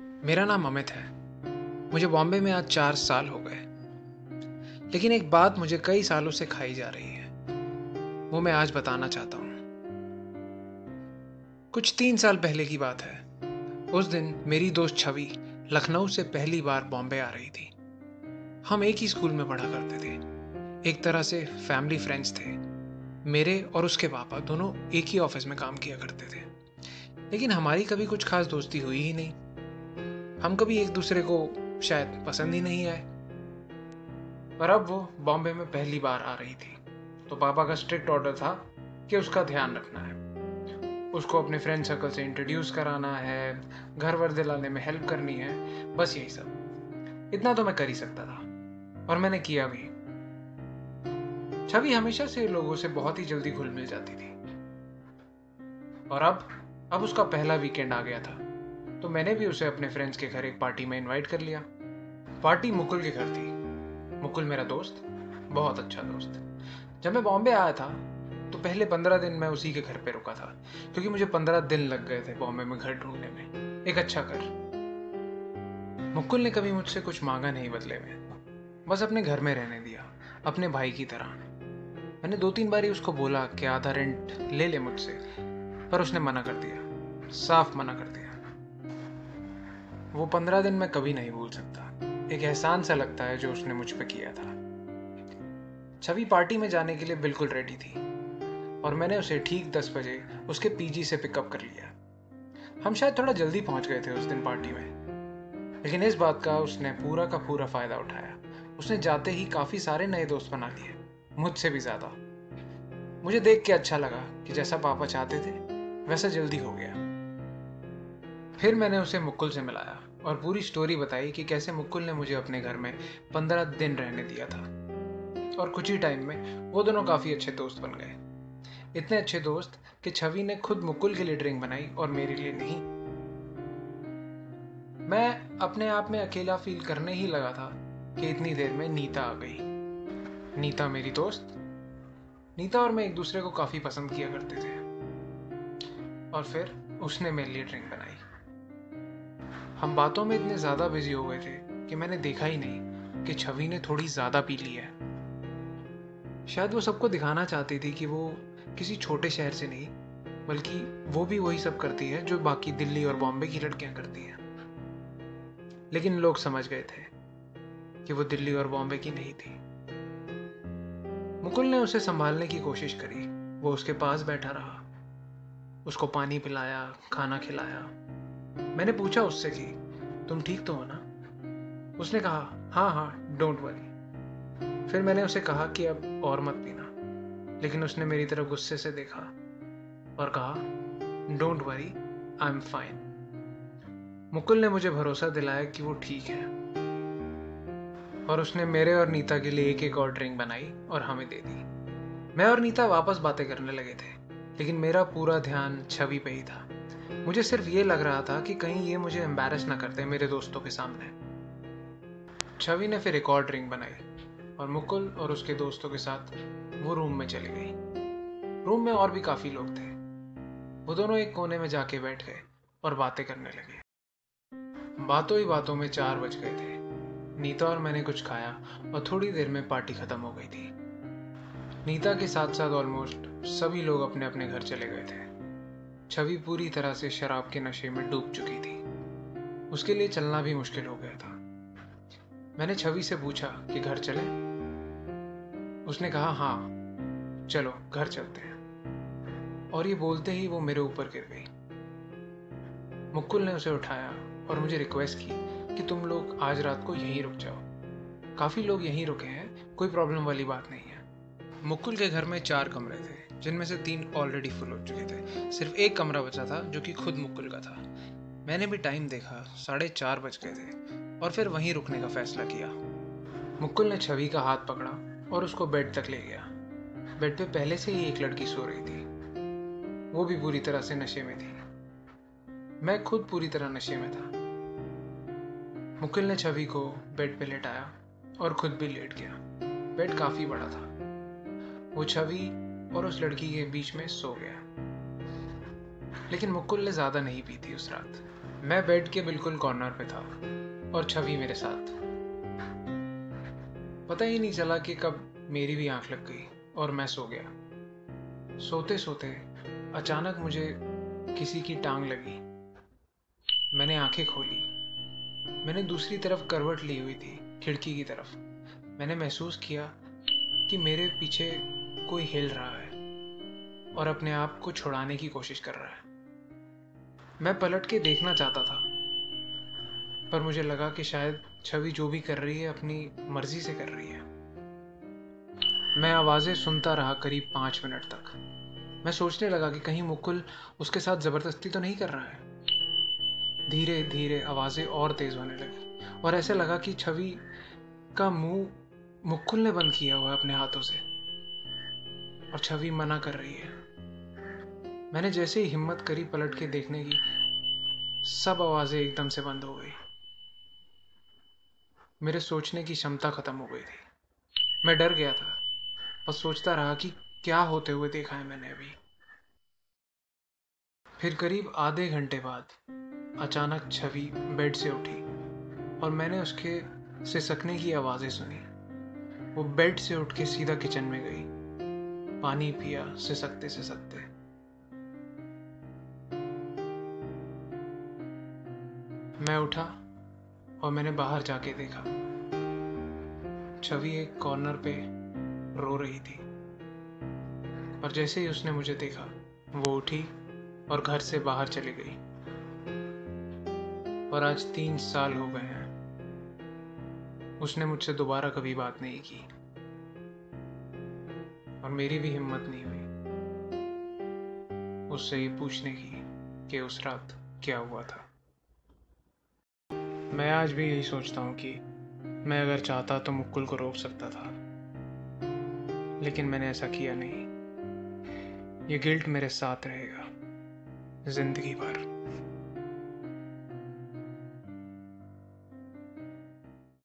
मेरा नाम अमित है। मुझे बॉम्बे में आज चार साल हो गए। लेकिन एक बात मुझे कई सालों से खाई जा रही है। वो मैं आज बताना चाहता हूँ। कुछ तीन साल पहले की बात है। उस दिन मेरी दोस्त छवि लखनऊ से पहली बार बॉम्बे आ रही थी। हम एक ही स्कूल में पढ़ा करते थे। एक तरह से फैमिली फ्रेंड्स थे। मेरे और उसके पापा दोनों एक ही ऑफ़िस में काम किया करते थे। लेकिन हमारी कभी कुछ खास दोस्ती हुई ही नहीं। हम कभी एक दूसरे को शायद पसंद ही नहीं आए। पर अब वो बॉम्बे में पहली बार आ रही थी। तो पापा का स्ट्रिक्ट ऑर्डर था कि उसका ध्यान रखना है। उसको अपने फ्रेंड सर्कल से इंट्रोड्यूस कराना है घर वर दिलाने में हेल्प करनी है, बस यही सब। इतना तो मैं कर ही सकता था, और मैंने किया भी। छवि हमेशा से लोगों से बहुत ही जल्दी घुल मिल जाती थी। और अब अब उसका पहला वीकेंड आ गया था। तो मैंने भी उसे अपने फ्रेंड्स के घर एक पार्टी में इनवाइट कर लिया। पार्टी मुकुल के घर थी। मुकुल मेरा दोस्त, बहुत अच्छा दोस्त। जब मैं बॉम्बे आया था तो पहले पंद्रह दिन मैं उसी के घर पे रुका था, क्योंकि मुझे पंद्रह दिन लग गए थे बॉम्बे में घर ढूँढने में। एक अच्छा घर। मुकुल ने कभी मुझसे कुछ मांगा नहीं बदले में। बस अपने घर में रहने दिया, अपने भाई की तरह। मैंने दो तीन बार ही उसको बोला कि आधा रेंट ले ले मुझसे, पर उसने मना कर दिया। साफ़ मना कर दिया। वो पंद्रह दिन मैं कभी नहीं भूल सकता। एक एहसान सा लगता है जो उसने मुझ पर किया था। छवि पार्टी में जाने के लिए बिल्कुल रेडी थी। और मैंने उसे ठीक दस बजे उसके पीजी से पिकअप कर लिया। हम शायद थोड़ा जल्दी पहुँच गए थे उस दिन पार्टी में। लेकिन इस बात का उसने पूरा का पूरा फ़ायदा उठाया। उसने जाते ही काफ़ी सारे नए दोस्त बना लिए। मुझसे भी ज़्यादा। मुझे देख के अच्छा लगा कि जैसा पापा चाहते थे, वैसा जल्दी हो गया। फिर मैंने उसे मुकुल से मिलाया और पूरी स्टोरी बताई कि कैसे मुकुल ने मुझे अपने घर में पंद्रह दिन रहने दिया था। और कुछ ही टाइम में वो दोनों काफ़ी अच्छे दोस्त बन गए। इतने अच्छे दोस्त कि छवि ने खुद मुकुल के लिए ड्रिंक बनाई और मेरे लिए नहीं। मैं अपने आप में अकेला फील करने ही लगा था कि इतनी देर में नीता आ गई। नीता मेरी दोस्त। नीता और मैं एक दूसरे को काफ़ी पसंद किया करते थे। और फिर उसने मेरे लिए ड्रिंक बनाई। हम बातों में इतने ज़्यादा बिज़ी हो गए थे कि मैंने देखा ही नहीं कि छवि ने थोड़ी ज़्यादा पी ली है। शायद वो सबको दिखाना चाहती थी कि वो किसी छोटे शहर से नहीं, बल्कि वो भी वही सब करती है जो बाकी दिल्ली और बॉम्बे की लड़कियाँ करती हैं। लेकिन लोग समझ गए थे कि वो दिल्ली और बॉम्बे की नहीं थी। मुकुल ने उसे संभालने की कोशिश करी। वो उसके पास बैठा रहा। उसको पानी पिलाया, खाना खिलाया। मैंने पूछा उससे कि तुम ठीक तो हो ना? उसने कहा हाँ हाँ डोंट वरी फिर मैंने उसे कहा कि अब और मत पीना। लेकिन उसने मेरी तरफ़ गुस्से से देखा और कहा don't worry I am fine Mukul ने मुझे भरोसा दिलाया कि वो ठीक है। और उसने मेरे और नीता के लिए एक एक और ड्रिंक बनाई और हमें दे दी। मैं और नीता वापस बातें करने लगे थे, लेकिन मेरा पूरा ध्यान छवि पे ही था। मुझे सिर्फ़ ये लग रहा था कि कहीं ये मुझे एम्बेरस ना करते मेरे दोस्तों के सामने। छवि ने फिर एक और ड्रिंक बनाई और मुकुल और उसके दोस्तों के साथ वो रूम में चली गई। रूम में और भी काफ़ी लोग थे। वो दोनों एक कोने में जाके बैठ गए और बातें करने लगे। बातों ही बातों में चार बज गए थे। नीता और मैंने कुछ खाया और थोड़ी देर में पार्टी खत्म हो गई थी। नीता के साथ साथ ऑलमोस्ट सभी लोग अपने अपने घर चले गए थे। छवि पूरी तरह से शराब के नशे में डूब चुकी थी। उसके लिए चलना भी मुश्किल हो गया था। मैंने छवि से पूछा कि घर चले? उसने कहा हाँ चलो, घर चलते हैं। और ये बोलते ही वो मेरे ऊपर गिर गई। मुकुल ने उसे उठाया और मुझे रिक्वेस्ट की कि तुम लोग आज रात को यहीं रुक जाओ। काफ़ी लोग यहीं रुके हैं, कोई प्रॉब्लम वाली बात नहीं है। मुकुल के घर में चार कमरे थे, जिनमें से तीन ऑलरेडी फुल हो चुके थे। सिर्फ़ एक कमरा बचा था, जो कि खुद मुकुल का था। मैंने भी टाइम देखा, साढ़े चार बज गए थे, और फिर वहीं रुकने का फैसला किया। मुकुल ने छवि का हाथ पकड़ा और उसको बेड तक ले गया। बेड पे पहले से ही एक लड़की सो रही थी। वो भी पूरी तरह से नशे में थी। मैं खुद पूरी तरह नशे में था। मुकुल ने छवि को बेड पे लेटाया और खुद भी लेट गया। बेड काफ़ी बड़ा था। वो छवि और उस लड़की के बीच में सो गया। लेकिन मुकुल ने ज़्यादा नहीं पी थी उस रात। मैं बेड के बिल्कुल कॉर्नर पे था और छवि मेरे साथ। पता ही नहीं चला कि कब मेरी भी आँख लग गई और मैं सो गया। सोते सोते अचानक मुझे किसी की टांग लगी। मैंने आँखें खोली। मैंने दूसरी तरफ़ करवट ली हुई थी, खिड़की की तरफ़। मैंने महसूस किया कि मेरे पीछे कोई हिल रहा है और अपने आप को छुड़ाने की कोशिश कर रहा है। मैं पलट के देखना चाहता था, पर मुझे लगा कि शायद छवि जो भी कर रही है अपनी मर्ज़ी से कर रही है। मैं आवाज़ें सुनता रहा करीब पाँच मिनट तक। मैं सोचने लगा कि कहीं मुकुल उसके साथ ज़बरदस्ती तो नहीं कर रहा है। धीरे धीरे आवाज़ें और तेज़ होने लगी और ऐसे लगा कि छवि का मुँह मुकुल ने बंद किया हुआ है अपने हाथों से। और छवि मना कर रही है। मैंने जैसे ही हिम्मत करी पलट के देखने की, सब आवाज़ें एकदम से बंद हो गई। मेरे सोचने की क्षमता खत्म हो गई थी। मैं डर गया था और सोचता रहा कि क्या होते हुए देखा है मैंने अभी। फिर करीब आधे घंटे बाद, अचानक छवि बेड से उठी और मैंने उसके सिसकने की आवाज़ें सुनी। वो बेड से उठ के सीधा किचन में गई। पानी पिया, सिसकते सिसकते। मैं उठा और मैंने बाहर जाके देखा। छवि एक कॉर्नर पे रो रही थी। और जैसे ही उसने मुझे देखा, वो उठी और घर से बाहर चली गई। और आज तीन साल हो गए हैं। उसने मुझसे दोबारा कभी बात नहीं की। और मेरी भी हिम्मत नहीं हुई। उससे ये पूछने की कि उस रात क्या हुआ था। मैं आज भी यही सोचता हूँ कि मैं अगर चाहता तो मुक्कुल को रोक सकता था। लेकिन मैंने ऐसा किया नहीं। ये गिल्ट मेरे साथ रहेगा, ज़िंदगी भर।